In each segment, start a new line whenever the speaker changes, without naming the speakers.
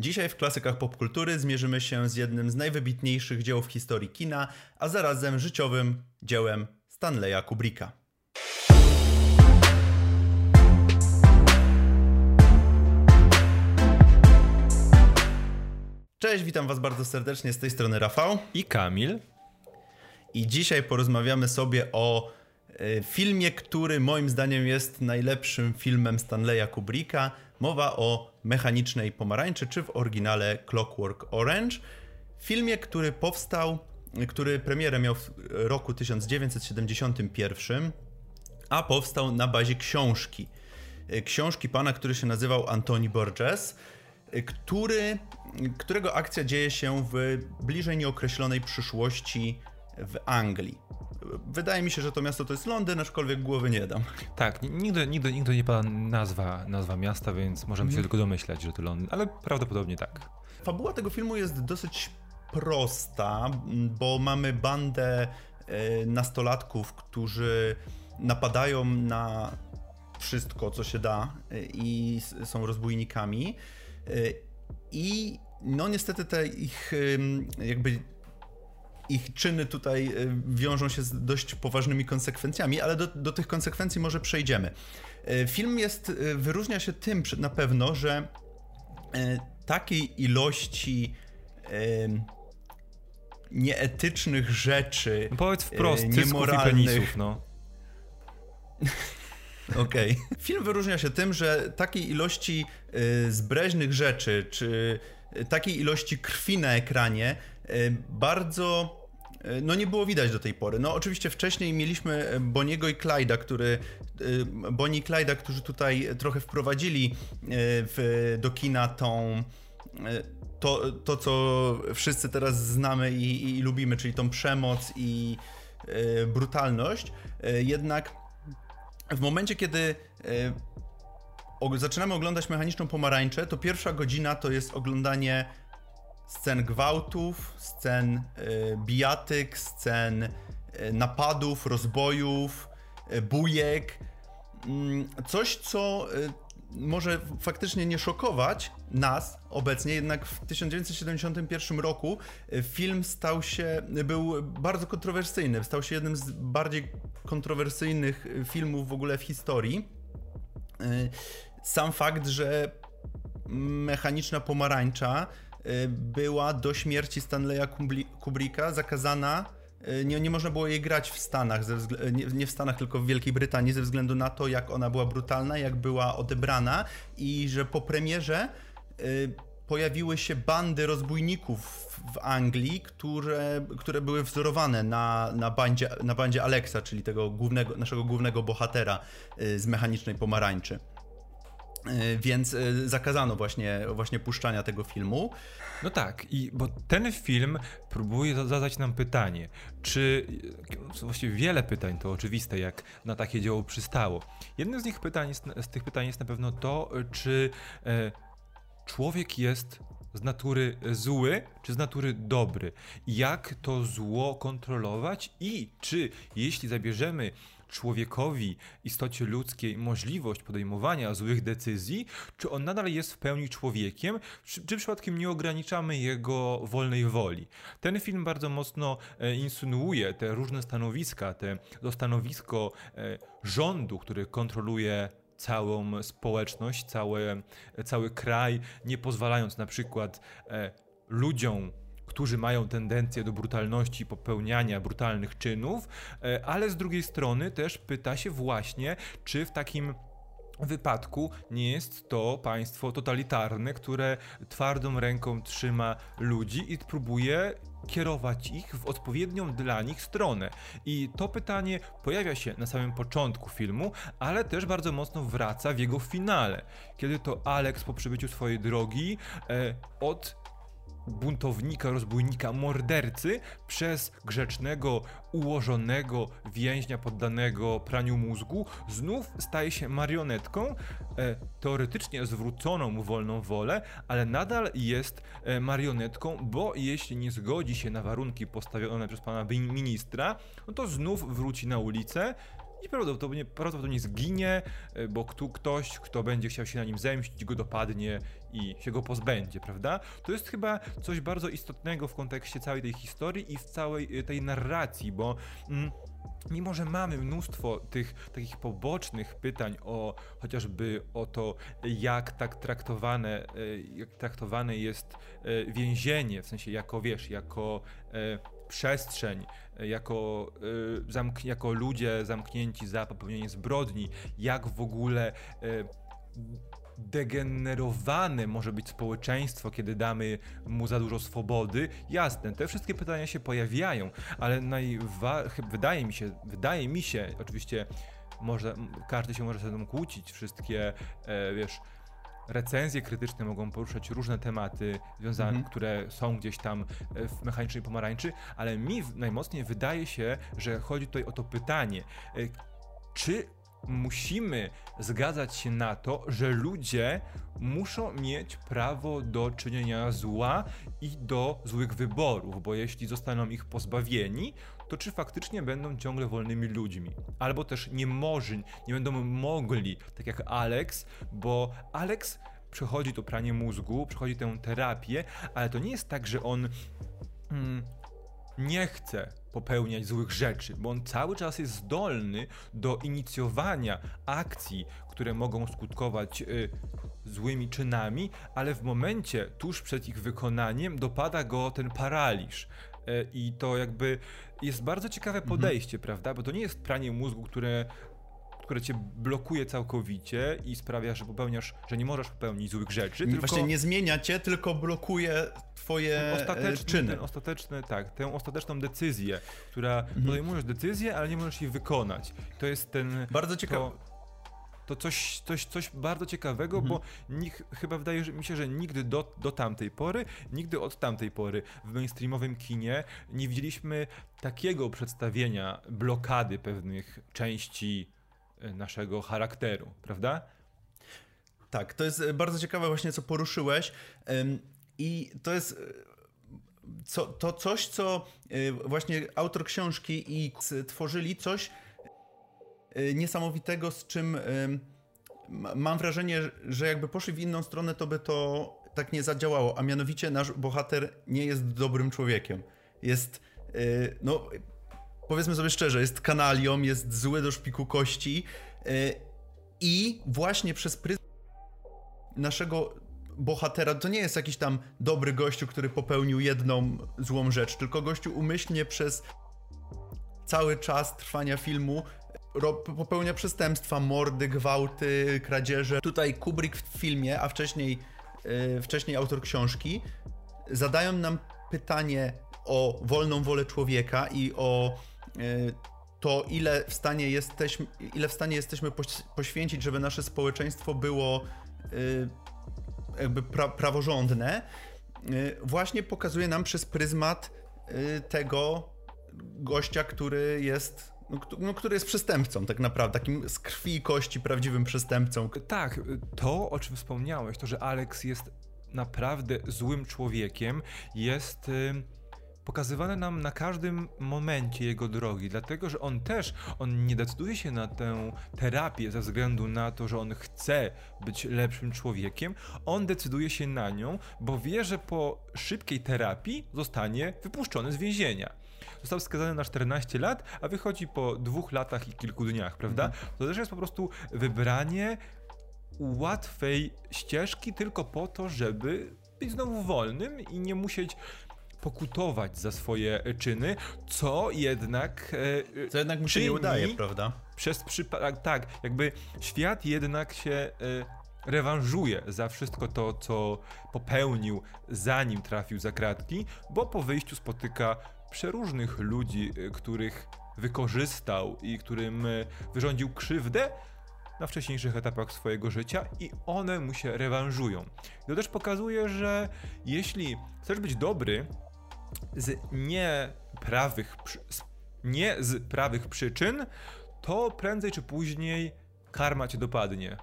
Dzisiaj w klasykach popkultury zmierzymy się z jednym z najwybitniejszych dzieł w historii kina, a zarazem życiowym dziełem Stanleya Kubricka. Cześć, witam Was bardzo serdecznie z tej strony Rafał
i Kamil.
I dzisiaj porozmawiamy sobie o e, filmie, który moim zdaniem jest najlepszym filmem Stanleya Kubricka. Mowa o Mechanicznej Pomarańczy, czy w oryginale Clockwork Orange. Filmie, który powstał, który premierę miał w roku 1971, a powstał na bazie książki. Książki pana, który się nazywał Antoni Borges który, którego akcja dzieje się w bliżej nieokreślonej przyszłości w Anglii. Wydaje mi się, że to miasto to jest Londyn, aczkolwiek głowy nie dam.
Tak, nigdy, nigdy, nigdy nie pada nazwa, nazwa miasta, więc możemy się mm. tylko domyślać, że to Londyn, ale prawdopodobnie tak.
Fabuła tego filmu jest dosyć prosta, bo mamy bandę e, nastolatków, którzy napadają na wszystko, co się da e, i są rozbójnikami. I no niestety te ich jakby ich czyny tutaj wiążą się z dość poważnymi konsekwencjami, ale do, do tych konsekwencji może przejdziemy. E, film jest, e, wyróżnia się tym na pewno, że takiej ilości nieetycznych rzeczy.
Powiedz wprost, niemoralnych. penisów, no.
Okej. Okay. Film wyróżnia się tym, że takiej ilości y, zbreżnych rzeczy, czy takiej ilości krwi na ekranie y, bardzo y, no nie było widać do tej pory. No oczywiście wcześniej mieliśmy Boniego i Clyda, który Bonnie i którzy tutaj trochę wprowadzili w, do kina tą to, to, co wszyscy teraz znamy i, i lubimy, czyli tą przemoc i brutalność. Jednak w momencie, kiedy e, zaczynamy oglądać mechaniczną pomarańczę, to pierwsza godzina to jest oglądanie scen gwałtów, scen e, bijatyk, scen e, napadów, rozbojów, e, bujek. Mm, coś, co może faktycznie nie szokować nas obecnie, jednak w 1971 roku film stał się, był bardzo kontrowersyjny, stał się jednym z bardziej kontrowersyjnych filmów w ogóle w historii. Sam fakt, że mechaniczna pomarańcza była do śmierci Stanleya Kubricka zakazana E, nie, nie można było jej grać w Stanach, nie, nie, w Stanach, tylko w Wielkiej Brytanii, ze względu na to, jak ona była brutalna, jak była odebrana i że po premierze y, pojawiły się bandy rozbójników w Anglii, które, które były wzorowane na, na, bandzie, na bandzie Alexa, czyli tego głównego, naszego głównego bohatera y, z Mechanicznej Pomarańczy. E, więc e, zakazano właśnie, właśnie puszczania tego filmu.
No tak, i bo ten film próbuje zadać nam pytanie, czy właściwie wiele pytań to oczywiste, jak na takie dzieło przystało. Jednym z nich pytań jest, z tych pytań jest na pewno to, czy e, człowiek jest z natury zły, czy z natury dobry? Jak to zło kontrolować i czy jeśli zabierzemy człowiekowi, istocie ludzkiej, możliwość podejmowania złych decyzji, czy on nadal jest w pełni człowiekiem, czy, czy przypadkiem nie ograniczamy jego wolnej woli. Ten film bardzo mocno e, insynuuje te różne stanowiska, te, to stanowisko e, rządu, który kontroluje całą społeczność, cały, cały kraj, nie pozwalając na przykład e, ludziom którzy mają tendencję do brutalności, popełniania brutalnych czynów, e, ale z drugiej strony też pyta się właśnie, czy w takim wypadku nie jest to państwo totalitarne, które twardą ręką trzyma ludzi i próbuje kierować ich w odpowiednią dla nich stronę. I to pytanie pojawia się na samym początku filmu, ale też bardzo mocno wraca w jego finale, kiedy to Alex po przybyciu swojej drogi e, od buntownika, rozbójnika, mordercy przez grzecznego, ułożonego więźnia poddanego praniu mózgu znów staje się marionetką, e, teoretycznie zwróconą mu wolną wolę, ale nadal jest e, marionetką, bo jeśli nie zgodzi się na warunki postawione przez pana ministra, no to znów wróci na ulicę i prawdopodobnie, zginie, e, bo kto, ktoś, kto będzie chciał się na nim zemścić, go dopadnie i się go pozbędzie, prawda? To jest chyba coś bardzo istotnego w kontekście całej tej historii i w całej e, tej narracji, bo mm, mimo że mamy mnóstwo tych takich pobocznych pytań o chociażby o to, jak tak traktowane, e, jak traktowane jest więzienie, w sensie jako wiesz, jako przestrzeń, jako, y, jako ludzie zamknięci za popełnienie zbrodni, jak w ogóle y, degenerowane może być społeczeństwo, kiedy damy mu za dużo swobody. Jasne, te wszystkie pytania się pojawiają, ale najwa- wydaje mi się, wydaje mi się, oczywiście może, każdy się może ze mną kłócić, wszystkie, e, wiesz, recenzje krytyczne mogą poruszać różne tematy związane, mhm. które są gdzieś tam e, w mechanicznej pomarańczy, ale mi najmocniej wydaje się, że chodzi tutaj o to pytanie, e, czy musimy zgadzać się na to, że ludzie muszą mieć prawo do czynienia zła i do złych wyborów, bo jeśli zostaną ich pozbawieni, to czy faktycznie będą ciągle wolnymi ludźmi? Albo też nie może, nie będą mogli, tak jak Alex, bo Alex przechodzi to pranie mózgu, przechodzi tę terapię, ale to nie jest tak, że on mm, nie chce popełniać złych rzeczy, bo on cały czas jest zdolny do inicjowania akcji, które mogą skutkować y, złymi czynami, ale w momencie tuż przed ich wykonaniem dopada go ten paraliż. Y, I to jakby jest bardzo ciekawe mhm. podejście, mhm. prawda? Bo to nie jest pranie mózgu, które które cię blokuje całkowicie i sprawia, że popełniasz, że nie możesz popełnić złych rzeczy.
Tylko... Właśnie nie zmienia cię, tylko blokuje twoje e, ostateczny, czyny.
Ten ostateczny, tak, tę ostateczną decyzję, która mhm. podejmujesz decyzję, ale nie możesz jej wykonać. To jest ten...
Bardzo ciekawe.
To coś, coś, coś bardzo ciekawego, mhm. bo nikt, chyba wydaje mi się, że nigdy do, do tamtej pory, nigdy od tamtej pory w mainstreamowym kinie nie widzieliśmy takiego przedstawienia blokady pewnych części E, naszego charakteru, prawda?
Tak, to jest e, bardzo ciekawe właśnie, co poruszyłeś. I to jest e, co, to coś, co właśnie autor książki i tworzyli coś niesamowitego, z czym mam wrażenie, że jakby poszli w inną stronę, to by to tak nie zadziałało. A mianowicie nasz bohater nie jest dobrym człowiekiem. Jest, no, powiedzmy sobie szczerze, jest kanalią, jest zły do szpiku kości i właśnie przez pryzmat naszego bohatera, to nie jest jakiś tam dobry gościu, który popełnił jedną złą rzecz, tylko gościu umyślnie przez cały czas trwania filmu popełnia przestępstwa, mordy, gwałty, kradzieże. Tutaj Kubrick w filmie, a wcześniej, yy, wcześniej autor książki, zadają nam pytanie o wolną wolę człowieka i o E, to ile w stanie jesteśmy, ile w stanie jesteśmy poświęcić, żeby nasze społeczeństwo było e, jakby pra, praworządne, właśnie pokazuje nam przez pryzmat tego gościa, który jest no, no, który jest przestępcą tak naprawdę, takim z krwi i kości prawdziwym przestępcą.
Tak, to o czym wspomniałeś, to, że Alex jest naprawdę złym człowiekiem, jest pokazywane nam na każdym momencie jego drogi, dlatego że on też, on nie decyduje się na tę terapię ze względu na to, że on chce być lepszym człowiekiem, on decyduje się na nią, bo wie, że po szybkiej terapii zostanie wypuszczony z więzienia. Został skazany na 14 lat, a wychodzi po dwóch latach i kilku dniach, prawda? Mhm. To też jest po prostu wybranie łatwej ścieżki tylko po to, żeby być znowu wolnym i nie musieć pokutować za swoje czyny, co jednak.
E, co jednak mu się nie udaje, prawda?
Przez przypadek. Tak, jakby świat jednak się. E, rewanżuje za wszystko to, co popełnił, zanim trafił za kratki, bo po wyjściu spotyka przeróżnych ludzi, e, których wykorzystał i którym wyrządził krzywdę na wcześniejszych etapach swojego życia i one mu się rewanżują. To też pokazuje, że jeśli chcesz być dobry, z nieprawych, nie z prawych przyczyn, to prędzej czy później karma cię dopadnie.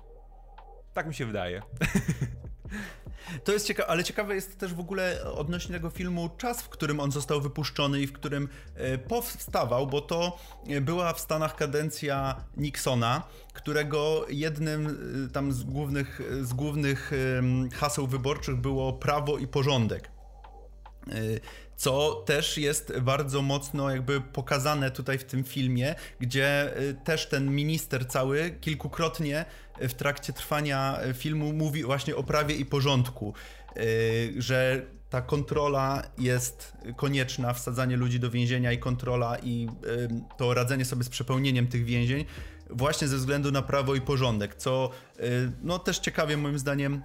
Tak mi się wydaje.
To jest ciekawe, ale ciekawe jest też w ogóle odnośnie tego filmu czas, w którym on został wypuszczony i w którym e, powstawał, bo to e, była w Stanach kadencja Nixona, którego jednym e, tam z głównych, z głównych haseł wyborczych było prawo i porządek co też jest bardzo mocno jakby pokazane tutaj w tym filmie, gdzie też ten minister cały kilkukrotnie w trakcie trwania filmu mówi właśnie o prawie i porządku, y, że ta kontrola jest konieczna, wsadzanie ludzi do więzienia i kontrola i y, to radzenie sobie z przepełnieniem tych więzień właśnie ze względu na prawo i porządek, co y, no też ciekawie moim zdaniem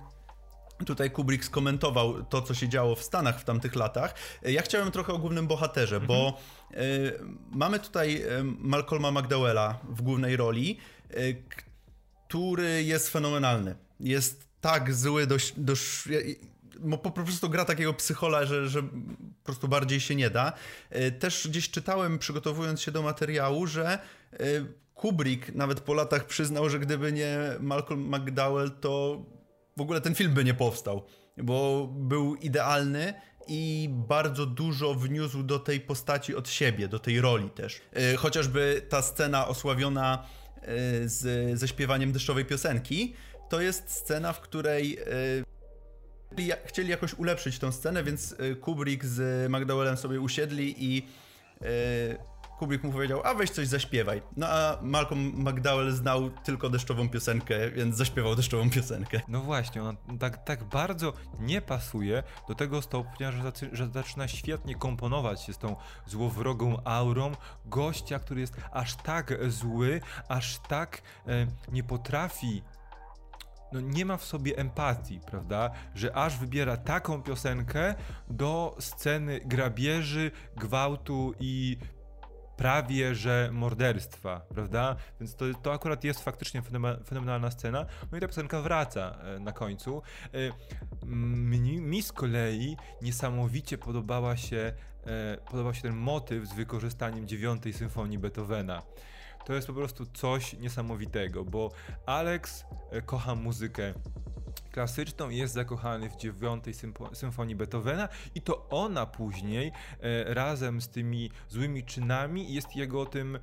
Tutaj Kubrick skomentował to, co się działo w Stanach w tamtych latach. Ja chciałem trochę o głównym bohaterze, mhm. bo y, mamy tutaj Malcolma McDowella w głównej roli, y, który jest fenomenalny. Jest tak zły, dość, dość, po prostu gra takiego psychola, że, że po prostu bardziej się nie da. E, też gdzieś czytałem, przygotowując się do materiału, że e, Kubrick nawet po latach przyznał, że gdyby nie Malcolm McDowell, to w ogóle ten film by nie powstał, bo był idealny i bardzo dużo wniósł do tej postaci od siebie, do tej roli też. E, chociażby ta scena osławiona E, z, ze śpiewaniem deszczowej piosenki, to jest scena, w której e, chcieli jakoś ulepszyć tą scenę, więc Kubrick z McDowellem sobie usiedli i Kubrick mu powiedział, a weź coś zaśpiewaj. No a Malcolm McDowell znał tylko deszczową piosenkę, więc zaśpiewał deszczową piosenkę.
No właśnie, on tak, tak bardzo nie pasuje do tego stopnia, że, że zaczyna świetnie komponować się z tą złowrogą aurą gościa, który jest aż tak zły, aż tak e, nie potrafi no nie ma w sobie empatii, prawda? Że aż wybiera taką piosenkę do sceny grabieży, gwałtu i prawie że morderstwa, prawda? Więc to, to akurat jest faktycznie fenomenalna scena. No i ta piosenka wraca e, na końcu. E, mi, mi z kolei niesamowicie podobała się, e, podobał się ten motyw z wykorzystaniem dziewiątej symfonii Beethovena to jest po prostu coś niesamowitego, bo Alex kocha muzykę klasyczną jest zakochany w dziewiątej symfonii Beethovena i to ona później e, razem z tymi złymi czynami jest jego tym e,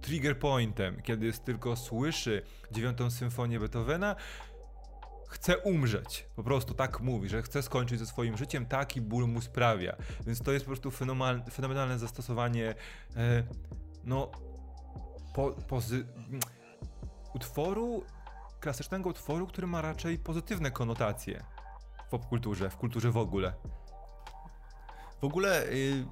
trigger pointem, kiedy tylko słyszy dziewiątą symfonię Beethovena, chce umrzeć. Po prostu tak mówi, że chce skończyć ze swoim życiem, taki ból mu sprawia. Więc to jest po prostu fenomenalne zastosowanie e, no po, pozy, utworu klasycznego utworu, który ma raczej pozytywne konotacje w popkulturze, w kulturze w ogóle.
W ogóle y,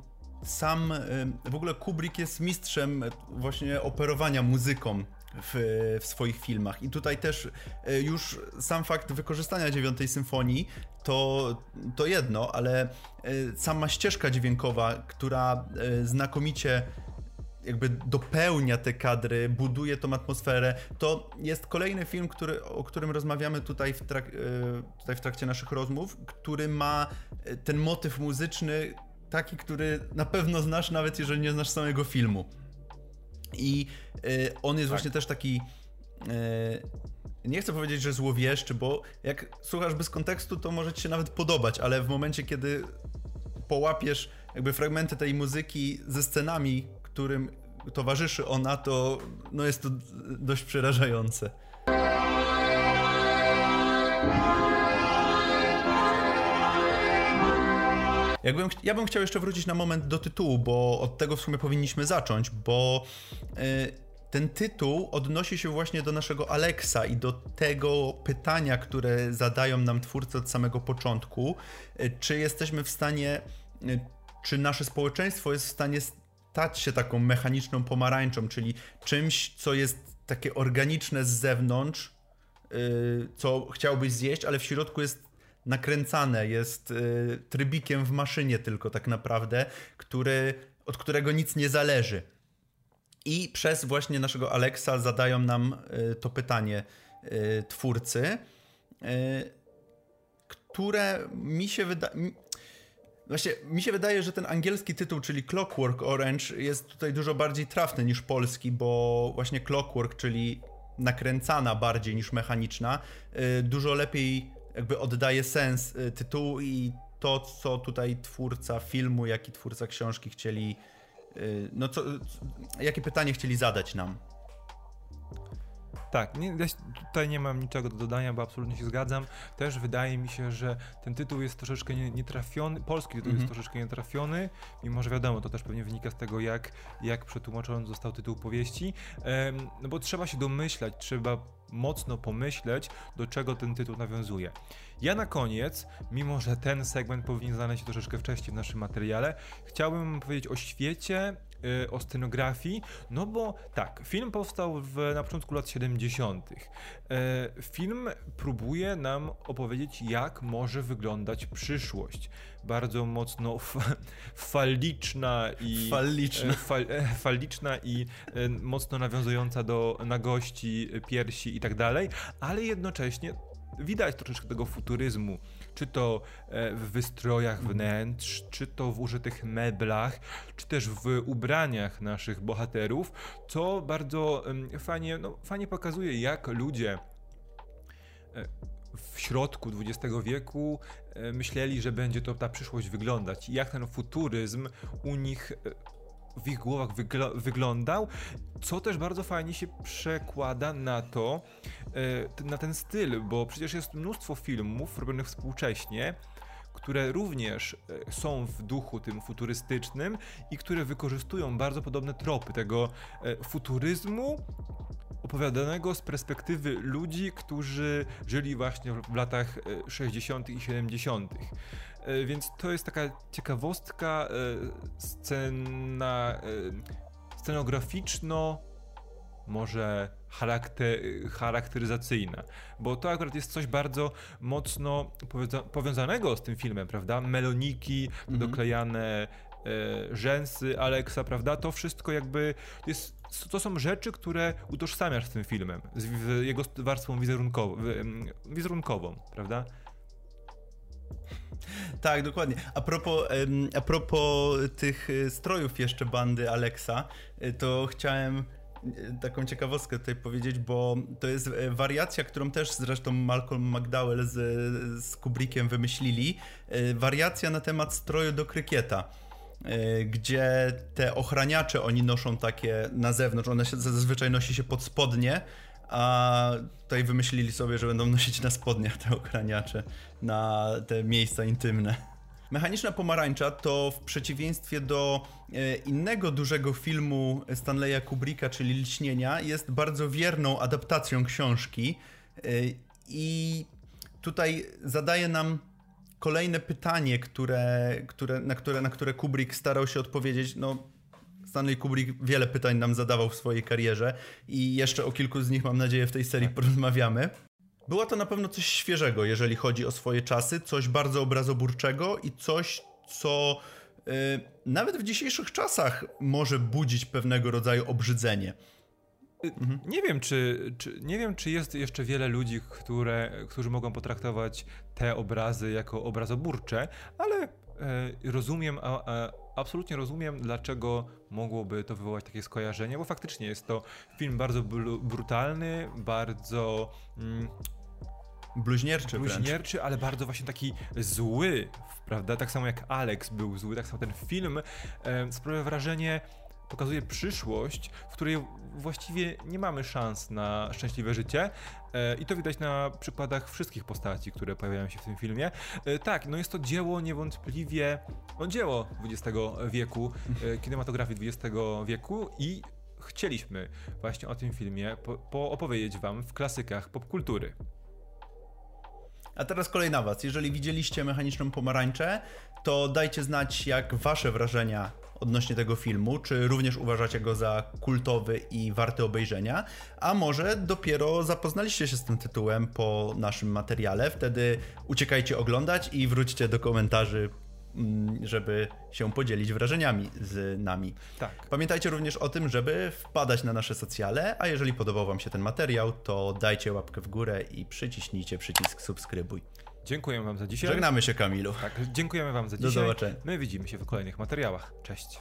sam, y, w ogóle Kubrick jest mistrzem właśnie operowania muzyką w, w, swoich filmach. I tutaj też y, już sam fakt wykorzystania dziewiątej symfonii to, to jedno, ale sama ścieżka dźwiękowa, która znakomicie jakby dopełnia te kadry, buduje tą atmosferę. To jest kolejny film, który, o którym rozmawiamy tutaj w, trak, e, tutaj w trakcie naszych rozmów, który ma e, ten motyw muzyczny taki, który na pewno znasz, nawet jeżeli nie znasz samego filmu. I e, on jest tak. właśnie też taki nie chcę powiedzieć, że złowieszczy, bo jak słuchasz bez kontekstu, to może ci się nawet podobać, ale w momencie, kiedy połapiesz jakby fragmenty tej muzyki ze scenami, którym towarzyszy ona, to no jest to dość przerażające. Jakbym, ja bym chciał jeszcze wrócić na moment do tytułu, bo od tego w sumie powinniśmy zacząć, bo yy, ten tytuł odnosi się właśnie do naszego Alexa i do tego pytania, które zadają nam twórcy od samego początku. Yy, czy jesteśmy w stanie, yy, czy nasze społeczeństwo jest w stanie stać się taką mechaniczną pomarańczą, czyli czymś, co jest takie organiczne z zewnątrz, yy, co chciałbyś zjeść, ale w środku jest nakręcane, jest yy, trybikiem w maszynie tylko tak naprawdę, który, od którego nic nie zależy. I przez właśnie naszego Alexa zadają nam yy, to pytanie twórcy, które mi się wydaje Właśnie mi się wydaje, że ten angielski tytuł, czyli Clockwork Orange, jest tutaj dużo bardziej trafny niż polski, bo właśnie Clockwork, czyli nakręcana bardziej niż mechaniczna, y, dużo lepiej jakby oddaje sens y, tytułu i to, co tutaj twórca filmu, jak i twórca książki chcieli, y, no co, jakie pytanie chcieli zadać nam.
Tak, nie, tutaj nie mam niczego do dodania, bo absolutnie się zgadzam. Też wydaje mi się, że ten tytuł jest troszeczkę nietrafiony, polski tytuł jest mhm. troszeczkę nietrafiony, mimo że wiadomo, to też pewnie wynika z tego, jak, jak przetłumaczony został tytuł powieści. no bo trzeba się domyślać, trzeba mocno pomyśleć, do czego ten tytuł nawiązuje. Ja na koniec, mimo że ten segment powinien znaleźć się troszeczkę wcześniej w naszym materiale, chciałbym powiedzieć o świecie o scenografii, no bo tak, film powstał w, na początku lat 70. Y, film próbuje nam opowiedzieć, jak może wyglądać przyszłość. Bardzo mocno faliczna i.
Faliczna.
Y, fal, faliczna i mocno nawiązująca do nagości, piersi i tak dalej, ale jednocześnie widać troszeczkę tego futuryzmu, czy to e, w wystrojach wnętrz, czy to w użytych meblach, czy też w ubraniach naszych bohaterów, co bardzo fajnie, no, fajnie pokazuje, jak ludzie e, w środku XX wieku e, myśleli, że będzie to ta przyszłość wyglądać. Jak ten futuryzm u nich w ich głowach wygl wyglądał, co też bardzo fajnie się przekłada na to, e, na ten styl, bo przecież jest mnóstwo filmów robionych współcześnie, które również e, są w duchu tym futurystycznym i które wykorzystują bardzo podobne tropy tego e, futuryzmu opowiadanego z perspektywy ludzi, którzy żyli właśnie w latach 60. i 70. E, więc to jest taka ciekawostka e, scena, e, scenograficzno może charakter, charakteryzacyjna, bo to akurat jest coś bardzo mocno powiązanego z tym filmem, prawda? Meloniki, mhm. doklejane e, rzęsy Alexa, prawda? To wszystko jakby jest, to są rzeczy, które utożsamiasz z tym filmem, z jego warstwą wizerunkową, wizerunkową prawda?
Tak, dokładnie. A propos, a propos tych y, strojów jeszcze bandy Alexa, y, to chciałem y, taką ciekawostkę tutaj powiedzieć, bo to jest wariacja, którą też zresztą Malcolm McDowell z, z Kubrickiem wymyślili. Wariacja na temat stroju do krykieta gdzie te ochraniacze oni noszą takie na zewnątrz, one się, zazwyczaj nosi się pod spodnie, a tutaj wymyślili sobie, że będą nosić na spodniach te ochraniacze na te miejsca intymne. Mechaniczna pomarańcza to w przeciwieństwie do e, innego dużego filmu Stanleya Kubricka, czyli Liśnienia, jest bardzo wierną adaptacją książki e, i tutaj zadaje nam kolejne pytanie, które, które, na, które, na które Kubrick starał się odpowiedzieć. No, Stanley Kubrick wiele pytań nam zadawał w swojej karierze i jeszcze o kilku z nich mam nadzieję w tej serii tak. porozmawiamy. Była to na pewno coś świeżego, jeżeli chodzi o swoje czasy, coś bardzo obrazoburczego i coś, co yy, nawet w dzisiejszych czasach może budzić pewnego rodzaju obrzydzenie.
Mhm. Nie wiem, czy, czy, nie wiem, czy jest jeszcze wiele ludzi, które, którzy mogą potraktować te obrazy jako obrazoburcze, ale e, rozumiem, a, a, absolutnie rozumiem, dlaczego mogłoby to wywołać takie skojarzenie, bo faktycznie jest to film bardzo brutalny, bardzo. Mm,
Bluźnierczy,
Bluźnierczy, ale bardzo właśnie taki zły, prawda? Tak samo jak Alex był zły, tak samo ten film e, sprawia wrażenie, pokazuje przyszłość, w której właściwie nie mamy szans na szczęśliwe życie. E, I to widać na przykładach wszystkich postaci, które pojawiają się w tym filmie. E, tak, no jest to dzieło niewątpliwie, no dzieło XX wieku, e, kinematografii XX wieku i chcieliśmy właśnie o tym filmie po, po opowiedzieć wam w klasykach popkultury.
A teraz kolej na Was. Jeżeli widzieliście mechaniczną pomarańczę, to dajcie znać, jak Wasze wrażenia odnośnie tego filmu, czy również uważacie go za kultowy i warty obejrzenia, a może dopiero zapoznaliście się z tym tytułem po naszym materiale, wtedy uciekajcie oglądać i wróćcie do komentarzy mm, żeby się podzielić wrażeniami z nami.
Tak.
Pamiętajcie również o tym, żeby wpadać na nasze socjale, a jeżeli podobał Wam się ten materiał, to dajcie łapkę w górę i przyciśnijcie przycisk subskrybuj.
Dziękujemy Wam za dzisiaj.
Żegnamy się, Kamilu.
Tak, dziękujemy Wam za dzisiaj. Do zobaczenia. My widzimy się w kolejnych materiałach. Cześć.